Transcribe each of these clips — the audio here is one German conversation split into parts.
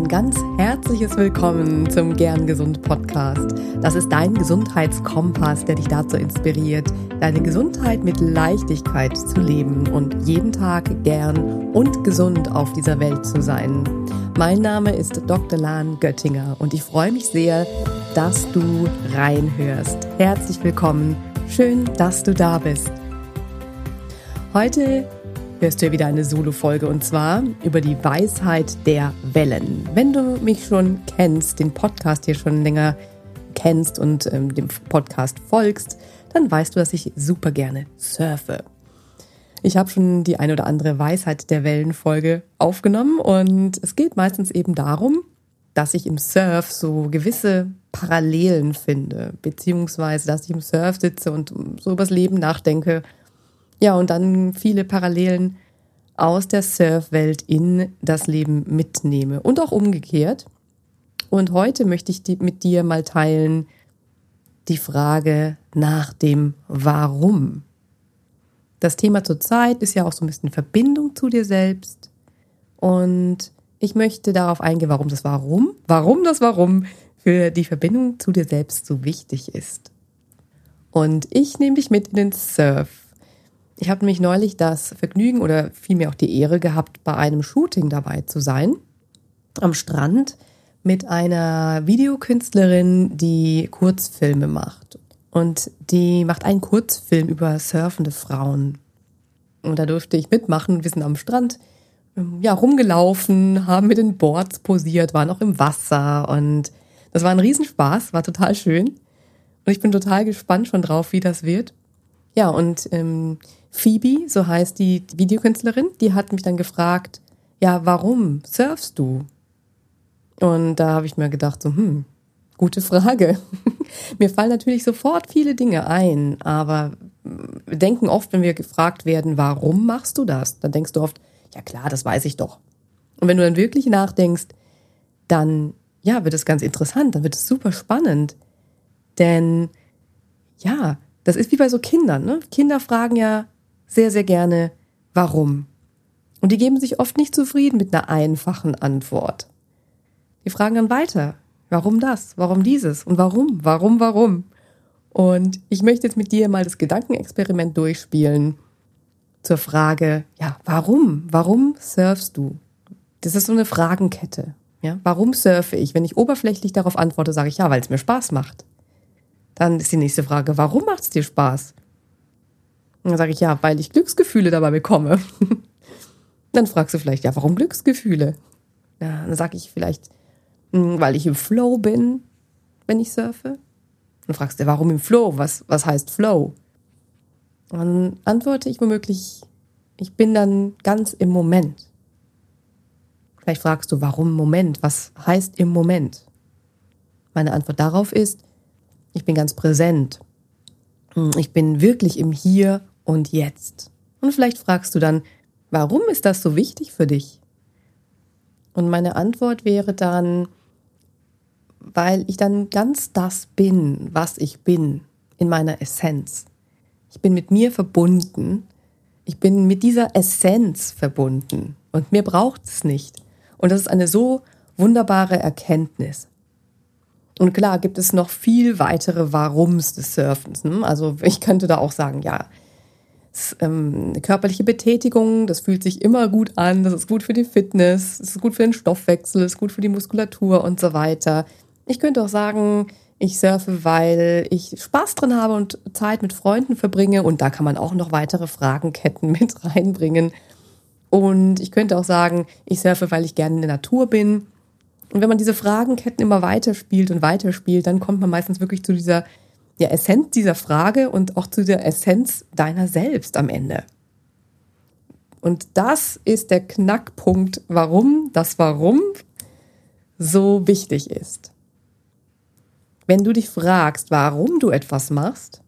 ein ganz herzliches Willkommen zum Gern Gesund Podcast. Das ist dein Gesundheitskompass, der dich dazu inspiriert, deine Gesundheit mit Leichtigkeit zu leben und jeden Tag gern und gesund auf dieser Welt zu sein. Mein Name ist Dr. Lahn Göttinger und ich freue mich sehr, dass du reinhörst. Herzlich willkommen. Schön, dass du da bist. Heute hörst du ja wieder eine Solo-Folge und zwar über die Weisheit der Wellen. Wenn du mich schon kennst, den Podcast hier schon länger kennst und ähm, dem Podcast folgst, dann weißt du, dass ich super gerne surfe. Ich habe schon die ein oder andere Weisheit der Wellen-Folge aufgenommen und es geht meistens eben darum, dass ich im Surf so gewisse Parallelen finde, beziehungsweise dass ich im Surf sitze und so übers Leben nachdenke ja, und dann viele Parallelen aus der Surfwelt in das Leben mitnehme und auch umgekehrt. Und heute möchte ich mit dir mal teilen die Frage nach dem Warum. Das Thema zurzeit ist ja auch so ein bisschen Verbindung zu dir selbst. Und ich möchte darauf eingehen, warum das Warum, warum das Warum für die Verbindung zu dir selbst so wichtig ist. Und ich nehme dich mit in den Surf. Ich habe nämlich neulich das Vergnügen oder vielmehr auch die Ehre gehabt, bei einem Shooting dabei zu sein. Am Strand mit einer Videokünstlerin, die Kurzfilme macht. Und die macht einen Kurzfilm über surfende Frauen. Und da durfte ich mitmachen. Wir sind am Strand ähm, ja, rumgelaufen, haben mit den Boards posiert, waren auch im Wasser und das war ein Riesenspaß, war total schön. Und ich bin total gespannt schon drauf, wie das wird. Ja, und ähm, Phoebe, so heißt die Videokünstlerin, die hat mich dann gefragt, ja, warum surfst du? Und da habe ich mir gedacht, so, hm, gute Frage. mir fallen natürlich sofort viele Dinge ein, aber wir denken oft, wenn wir gefragt werden, warum machst du das? Dann denkst du oft, ja klar, das weiß ich doch. Und wenn du dann wirklich nachdenkst, dann, ja, wird es ganz interessant, dann wird es super spannend. Denn, ja, das ist wie bei so Kindern, ne? Kinder fragen ja, sehr, sehr gerne, warum? Und die geben sich oft nicht zufrieden mit einer einfachen Antwort. Die fragen dann weiter, warum das, warum dieses und warum, warum, warum? Und ich möchte jetzt mit dir mal das Gedankenexperiment durchspielen zur Frage, ja, warum? Warum surfst du? Das ist so eine Fragenkette. Ja, warum surfe ich? Wenn ich oberflächlich darauf antworte, sage ich ja, weil es mir Spaß macht. Dann ist die nächste Frage, warum macht es dir Spaß? Dann sage ich, ja, weil ich Glücksgefühle dabei bekomme. dann fragst du vielleicht, ja, warum Glücksgefühle? Ja, dann sage ich vielleicht, hm, weil ich im Flow bin, wenn ich surfe. Dann fragst du, warum im Flow? Was, was heißt Flow? Dann antworte ich womöglich, ich bin dann ganz im Moment. Vielleicht fragst du, warum Moment? Was heißt im Moment? Meine Antwort darauf ist, ich bin ganz präsent. Hm, ich bin wirklich im Hier und jetzt. Und vielleicht fragst du dann, warum ist das so wichtig für dich? Und meine Antwort wäre dann, weil ich dann ganz das bin, was ich bin, in meiner Essenz. Ich bin mit mir verbunden. Ich bin mit dieser Essenz verbunden. Und mir braucht es nicht. Und das ist eine so wunderbare Erkenntnis. Und klar gibt es noch viel weitere Warums des Surfens. Ne? Also ich könnte da auch sagen, ja, ähm, körperliche Betätigung, das fühlt sich immer gut an, das ist gut für die Fitness, das ist gut für den Stoffwechsel, ist gut für die Muskulatur und so weiter. Ich könnte auch sagen, ich surfe, weil ich Spaß drin habe und Zeit mit Freunden verbringe und da kann man auch noch weitere Fragenketten mit reinbringen. Und ich könnte auch sagen, ich surfe, weil ich gerne in der Natur bin. Und wenn man diese Fragenketten immer weiterspielt und weiterspielt, dann kommt man meistens wirklich zu dieser der Essenz dieser Frage und auch zu der Essenz deiner selbst am Ende. Und das ist der Knackpunkt, warum das Warum so wichtig ist. Wenn du dich fragst, warum du etwas machst,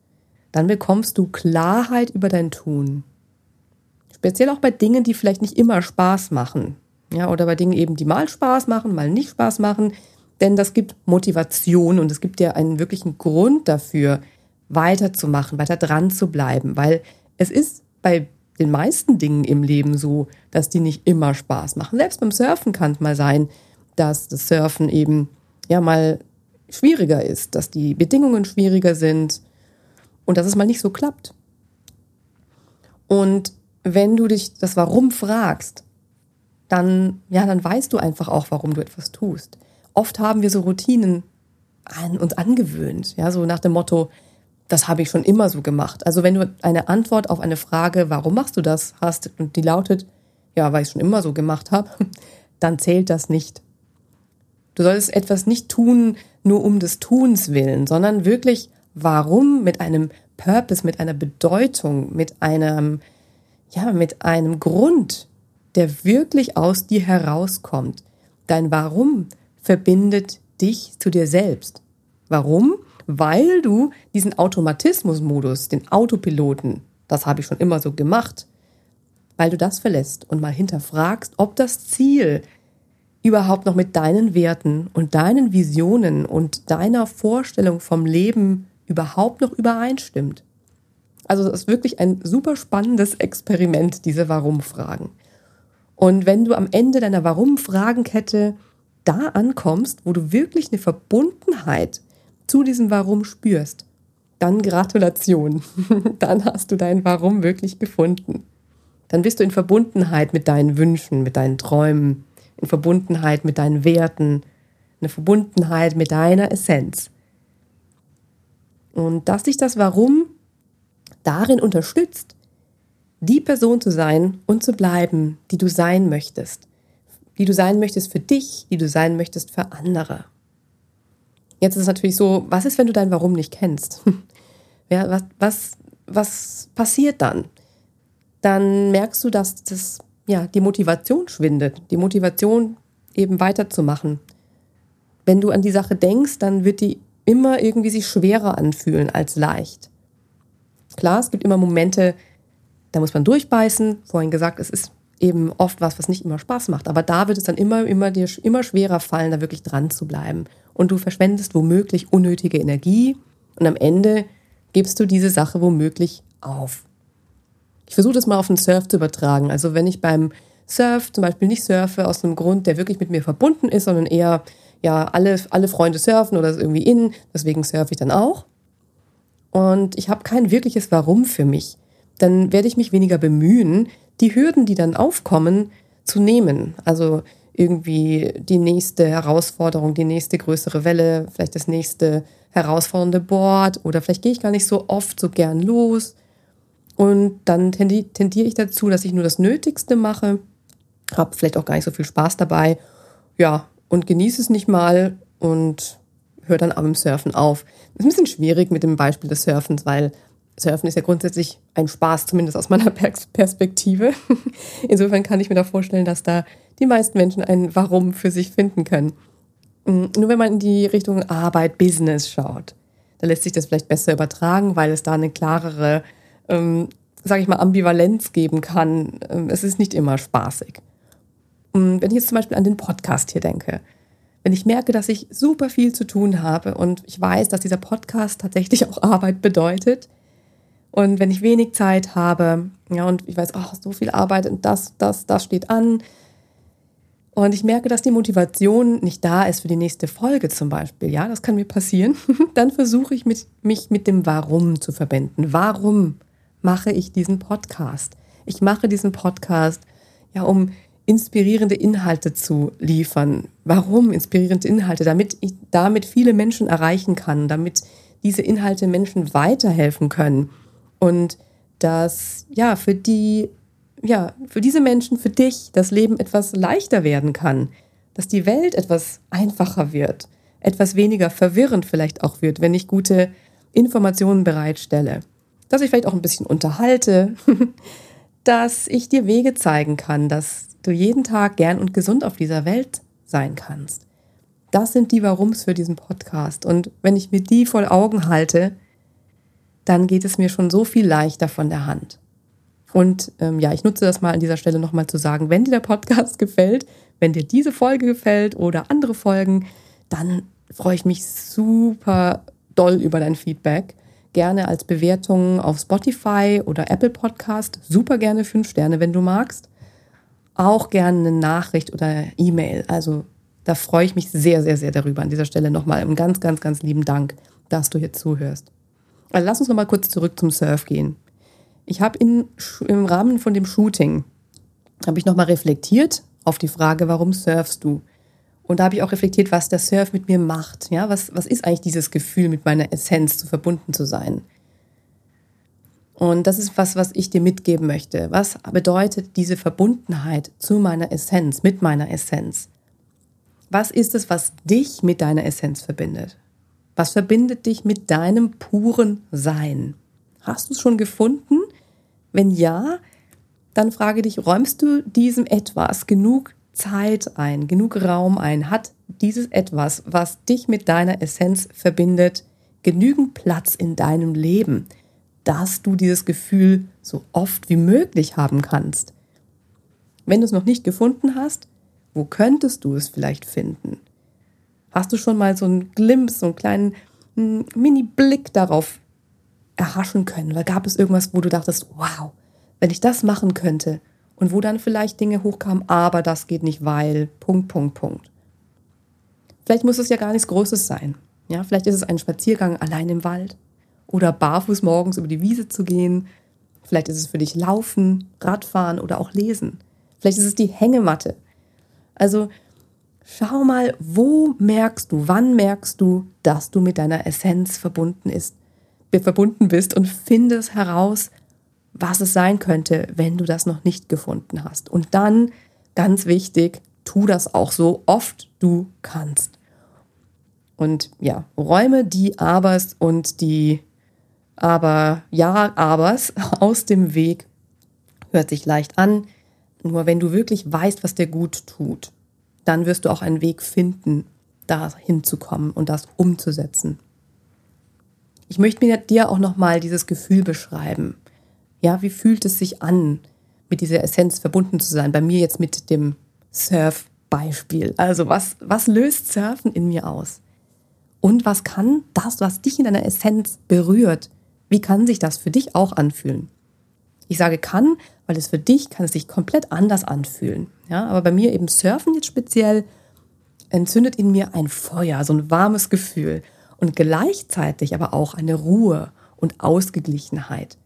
dann bekommst du Klarheit über dein Tun. Speziell auch bei Dingen, die vielleicht nicht immer Spaß machen. Ja, oder bei Dingen eben, die mal Spaß machen, mal nicht Spaß machen, denn das gibt Motivation und es gibt ja einen wirklichen Grund dafür, weiterzumachen, weiter dran zu bleiben, weil es ist bei den meisten Dingen im Leben so, dass die nicht immer Spaß machen. Selbst beim Surfen kann es mal sein, dass das Surfen eben ja mal schwieriger ist, dass die Bedingungen schwieriger sind und dass es mal nicht so klappt. Und wenn du dich das Warum fragst, dann, ja, dann weißt du einfach auch, warum du etwas tust. Oft haben wir so Routinen an uns angewöhnt, ja, so nach dem Motto, das habe ich schon immer so gemacht. Also wenn du eine Antwort auf eine Frage, warum machst du das, hast und die lautet, ja, weil ich schon immer so gemacht habe, dann zählt das nicht. Du solltest etwas nicht tun, nur um des Tuns willen, sondern wirklich, warum mit einem Purpose, mit einer Bedeutung, mit einem, ja, mit einem Grund, der wirklich aus dir herauskommt. Dein Warum verbindet dich zu dir selbst. Warum? Weil du diesen Automatismusmodus, den Autopiloten, das habe ich schon immer so gemacht, weil du das verlässt und mal hinterfragst, ob das Ziel überhaupt noch mit deinen Werten und deinen Visionen und deiner Vorstellung vom Leben überhaupt noch übereinstimmt. Also das ist wirklich ein super spannendes Experiment, diese Warum-Fragen. Und wenn du am Ende deiner Warum-Fragenkette da ankommst, wo du wirklich eine Verbundenheit zu diesem Warum spürst, dann Gratulation. dann hast du dein Warum wirklich gefunden. Dann bist du in Verbundenheit mit deinen Wünschen, mit deinen Träumen, in Verbundenheit mit deinen Werten, eine Verbundenheit mit deiner Essenz. Und dass dich das Warum darin unterstützt, die Person zu sein und zu bleiben, die du sein möchtest. Die du sein möchtest für dich, die du sein möchtest für andere. Jetzt ist es natürlich so, was ist, wenn du dein Warum nicht kennst? Ja, was, was, was passiert dann? Dann merkst du, dass das ja, die Motivation schwindet, die Motivation eben weiterzumachen. Wenn du an die Sache denkst, dann wird die immer irgendwie sich schwerer anfühlen als leicht. Klar, es gibt immer Momente, da muss man durchbeißen. Vorhin gesagt, es ist eben oft was, was nicht immer Spaß macht. Aber da wird es dann immer, immer dir immer schwerer fallen, da wirklich dran zu bleiben. Und du verschwendest womöglich unnötige Energie und am Ende gibst du diese Sache womöglich auf. Ich versuche das mal auf den Surf zu übertragen. Also wenn ich beim Surf zum Beispiel nicht surfe aus einem Grund, der wirklich mit mir verbunden ist, sondern eher, ja, alle, alle Freunde surfen oder irgendwie in, deswegen surfe ich dann auch. Und ich habe kein wirkliches Warum für mich. Dann werde ich mich weniger bemühen, die Hürden, die dann aufkommen, zu nehmen. Also irgendwie die nächste Herausforderung, die nächste größere Welle, vielleicht das nächste herausfordernde Board oder vielleicht gehe ich gar nicht so oft so gern los und dann tendiere ich dazu, dass ich nur das Nötigste mache, habe vielleicht auch gar nicht so viel Spaß dabei, ja, und genieße es nicht mal und höre dann am Surfen auf. Das ist ein bisschen schwierig mit dem Beispiel des Surfens, weil Surfen ist ja grundsätzlich ein Spaß, zumindest aus meiner Perspektive. Insofern kann ich mir da vorstellen, dass da die meisten Menschen ein Warum für sich finden können. Mm, nur wenn man in die Richtung Arbeit, Business schaut, da lässt sich das vielleicht besser übertragen, weil es da eine klarere ähm, sage ich mal, Ambivalenz geben kann. Ähm, es ist nicht immer spaßig. Und wenn ich jetzt zum Beispiel an den Podcast hier denke, wenn ich merke, dass ich super viel zu tun habe und ich weiß, dass dieser Podcast tatsächlich auch Arbeit bedeutet, und wenn ich wenig Zeit habe, ja, und ich weiß, ach, so viel Arbeit und das, das, das steht an, und ich merke, dass die Motivation nicht da ist für die nächste Folge zum Beispiel, ja, das kann mir passieren, dann versuche ich mit, mich mit dem Warum zu verbinden. Warum mache ich diesen Podcast? Ich mache diesen Podcast, ja, um inspirierende Inhalte zu liefern. Warum inspirierende Inhalte? Damit ich damit viele Menschen erreichen kann, damit diese Inhalte Menschen weiterhelfen können und dass ja für die ja für diese Menschen, für dich das Leben etwas leichter werden kann, dass die Welt etwas einfacher wird, etwas weniger verwirrend vielleicht auch wird, wenn ich gute Informationen bereitstelle dass ich vielleicht auch ein bisschen unterhalte, dass ich dir Wege zeigen kann, dass du jeden Tag gern und gesund auf dieser Welt sein kannst. Das sind die Warums für diesen Podcast. Und wenn ich mir die voll Augen halte, dann geht es mir schon so viel leichter von der Hand. Und ähm, ja, ich nutze das mal an dieser Stelle nochmal zu sagen, wenn dir der Podcast gefällt, wenn dir diese Folge gefällt oder andere Folgen, dann freue ich mich super doll über dein Feedback gerne als Bewertung auf Spotify oder Apple Podcast. Super gerne fünf Sterne, wenn du magst. Auch gerne eine Nachricht oder E-Mail. Also Da freue ich mich sehr, sehr, sehr darüber. An dieser Stelle nochmal einen ganz, ganz, ganz lieben Dank, dass du hier zuhörst. Also lass uns nochmal kurz zurück zum Surf gehen. Ich habe im Rahmen von dem Shooting, habe ich nochmal reflektiert auf die Frage, warum surfst du? Und da habe ich auch reflektiert, was der Surf mit mir macht. Ja, was, was ist eigentlich dieses Gefühl, mit meiner Essenz zu verbunden zu sein? Und das ist was, was ich dir mitgeben möchte. Was bedeutet diese Verbundenheit zu meiner Essenz, mit meiner Essenz? Was ist es, was dich mit deiner Essenz verbindet? Was verbindet dich mit deinem puren Sein? Hast du es schon gefunden? Wenn ja, dann frage dich, räumst du diesem etwas genug Zeit ein, genug Raum ein? Hat dieses etwas, was dich mit deiner Essenz verbindet, genügend Platz in deinem Leben, dass du dieses Gefühl so oft wie möglich haben kannst? Wenn du es noch nicht gefunden hast, wo könntest du es vielleicht finden? Hast du schon mal so einen Glimpse, so einen kleinen hm, Mini-Blick darauf erhaschen können? Oder gab es irgendwas, wo du dachtest, wow, wenn ich das machen könnte, und wo dann vielleicht Dinge hochkamen, aber das geht nicht, weil, Punkt, Punkt, Punkt. Vielleicht muss es ja gar nichts Großes sein. Ja, vielleicht ist es ein Spaziergang allein im Wald oder barfuß morgens über die Wiese zu gehen. Vielleicht ist es für dich Laufen, Radfahren oder auch Lesen. Vielleicht ist es die Hängematte. Also schau mal, wo merkst du, wann merkst du, dass du mit deiner Essenz verbunden, ist, verbunden bist und findest heraus, was es sein könnte, wenn du das noch nicht gefunden hast. Und dann, ganz wichtig, tu das auch so oft du kannst. Und ja, räume die Abers und die aber ja, Abers aus dem Weg. Hört sich leicht an. Nur wenn du wirklich weißt, was dir gut tut, dann wirst du auch einen Weg finden, da hinzukommen und das umzusetzen. Ich möchte mir dir auch nochmal dieses Gefühl beschreiben. Ja, wie fühlt es sich an, mit dieser Essenz verbunden zu sein? Bei mir jetzt mit dem Surf-Beispiel. Also was, was löst Surfen in mir aus? Und was kann das, was dich in deiner Essenz berührt, wie kann sich das für dich auch anfühlen? Ich sage kann, weil es für dich kann es sich komplett anders anfühlen. Ja, aber bei mir eben Surfen jetzt speziell entzündet in mir ein Feuer, so ein warmes Gefühl und gleichzeitig aber auch eine Ruhe und Ausgeglichenheit.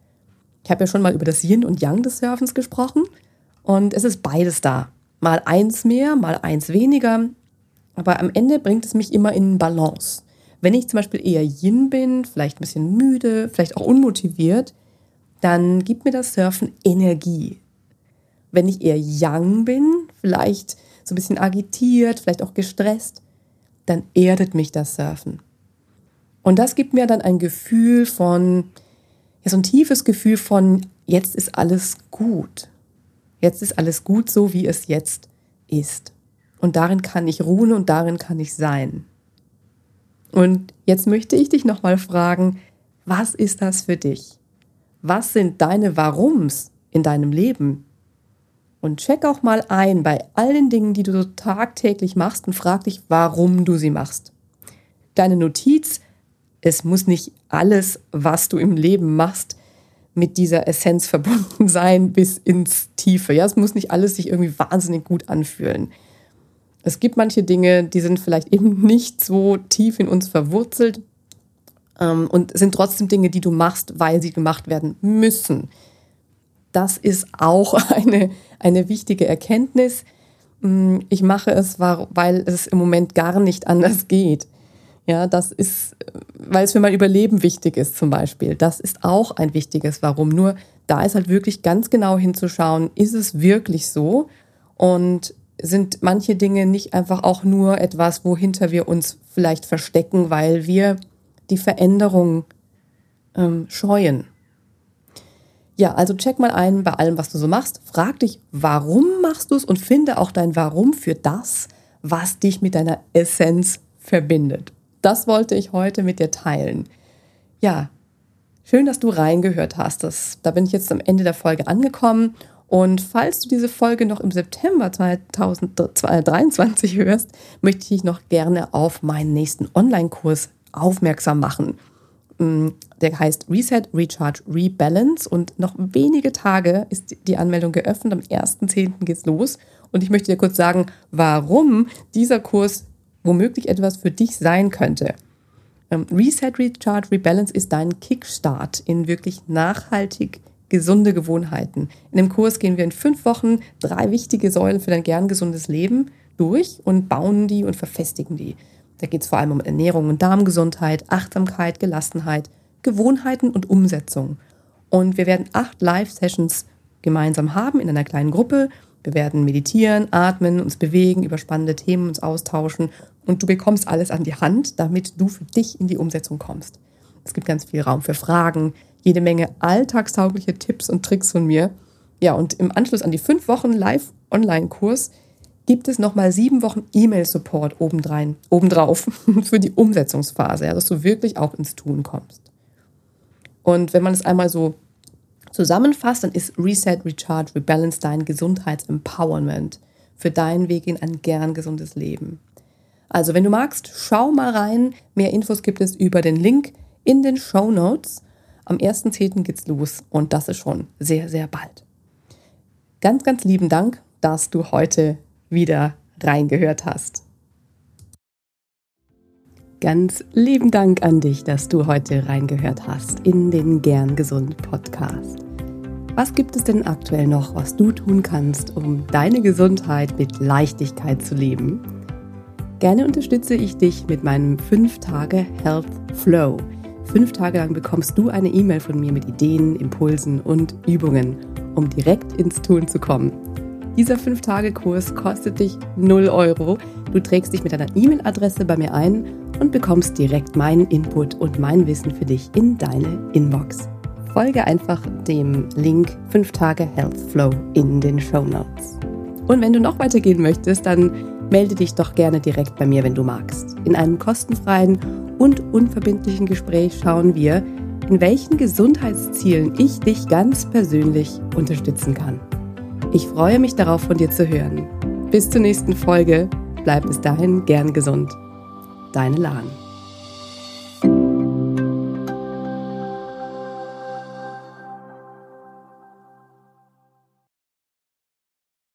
Ich habe ja schon mal über das Yin und Yang des Surfens gesprochen und es ist beides da. Mal eins mehr, mal eins weniger, aber am Ende bringt es mich immer in Balance. Wenn ich zum Beispiel eher Yin bin, vielleicht ein bisschen müde, vielleicht auch unmotiviert, dann gibt mir das Surfen Energie. Wenn ich eher Yang bin, vielleicht so ein bisschen agitiert, vielleicht auch gestresst, dann erdet mich das Surfen. Und das gibt mir dann ein Gefühl von, ja, so ein tiefes Gefühl von, jetzt ist alles gut. Jetzt ist alles gut so, wie es jetzt ist. Und darin kann ich ruhen und darin kann ich sein. Und jetzt möchte ich dich nochmal fragen, was ist das für dich? Was sind deine Warums in deinem Leben? Und check auch mal ein bei allen Dingen, die du so tagtäglich machst und frag dich, warum du sie machst. Deine Notiz es muss nicht alles, was du im Leben machst, mit dieser Essenz verbunden sein bis ins Tiefe. Ja, es muss nicht alles sich irgendwie wahnsinnig gut anfühlen. Es gibt manche Dinge, die sind vielleicht eben nicht so tief in uns verwurzelt ähm, und sind trotzdem Dinge, die du machst, weil sie gemacht werden müssen. Das ist auch eine, eine wichtige Erkenntnis. Mm, ich mache es, weil es im Moment gar nicht anders geht. Ja, das ist, weil es für mein Überleben wichtig ist zum Beispiel. Das ist auch ein wichtiges Warum. Nur da ist halt wirklich ganz genau hinzuschauen, ist es wirklich so? Und sind manche Dinge nicht einfach auch nur etwas, wohinter wir uns vielleicht verstecken, weil wir die Veränderung ähm, scheuen? Ja, also check mal ein bei allem, was du so machst. Frag dich, warum machst du es und finde auch dein Warum für das, was dich mit deiner Essenz verbindet das wollte ich heute mit dir teilen. Ja, schön, dass du reingehört hast. Das, da bin ich jetzt am Ende der Folge angekommen. Und falls du diese Folge noch im September 2023 hörst, möchte ich dich noch gerne auf meinen nächsten Online-Kurs aufmerksam machen. Mm, der heißt Reset, Recharge, Rebalance und noch wenige Tage ist die Anmeldung geöffnet. Am 1.10. geht's los Und ich möchte dir kurz sagen, warum dieser Kurs womöglich etwas für dich sein könnte. Ähm, Reset, Recharge, Rebalance ist dein Kickstart in wirklich nachhaltig gesunde Gewohnheiten. In dem Kurs gehen wir in fünf Wochen drei wichtige Säulen für dein gern gesundes Leben durch und bauen die und verfestigen die. Da geht es vor allem um Ernährung und Darmgesundheit, Achtsamkeit, Gelassenheit, Gewohnheiten und Umsetzung. Und wir werden acht Live-Sessions gemeinsam haben in einer kleinen Gruppe. Wir werden meditieren, atmen, uns bewegen, über spannende Themen uns austauschen und du bekommst alles an die Hand, damit du für dich in die Umsetzung kommst. Es gibt ganz viel Raum für Fragen, jede Menge alltagstaugliche Tipps und Tricks von mir. Ja, und im Anschluss an die fünf Wochen Live-Online-Kurs gibt es nochmal sieben Wochen E-Mail-Support obendrauf für die Umsetzungsphase, ja, dass du wirklich auch ins Tun kommst. Und wenn man es einmal so zusammenfasst, dann ist Reset, Recharge, Rebalance dein Gesundheitsempowerment für deinen Weg in ein gern gesundes Leben. Also, wenn du magst, schau mal rein. Mehr Infos gibt es über den Link in den Show Notes. Am 1.10. geht's los und das ist schon sehr, sehr bald. Ganz, ganz lieben Dank, dass du heute wieder reingehört hast. Ganz lieben Dank an dich, dass du heute reingehört hast in den Gern Gesund Podcast. Was gibt es denn aktuell noch, was du tun kannst, um deine Gesundheit mit Leichtigkeit zu leben? Gerne unterstütze ich dich mit meinem 5-Tage Health Flow. Fünf Tage lang bekommst du eine E-Mail von mir mit Ideen, Impulsen und Übungen, um direkt ins Tun zu kommen. Dieser 5-Tage-Kurs kostet dich 0 Euro. Du trägst dich mit deiner E-Mail-Adresse bei mir ein und bekommst direkt meinen Input und mein Wissen für dich in deine Inbox. Folge einfach dem Link 5 Tage Health Flow in den Show Notes. Und wenn du noch weitergehen möchtest, dann melde dich doch gerne direkt bei mir, wenn du magst. In einem kostenfreien und unverbindlichen Gespräch schauen wir, in welchen Gesundheitszielen ich dich ganz persönlich unterstützen kann. Ich freue mich darauf, von dir zu hören. Bis zur nächsten Folge. Bleib bis dahin gern gesund. Deine Lahn.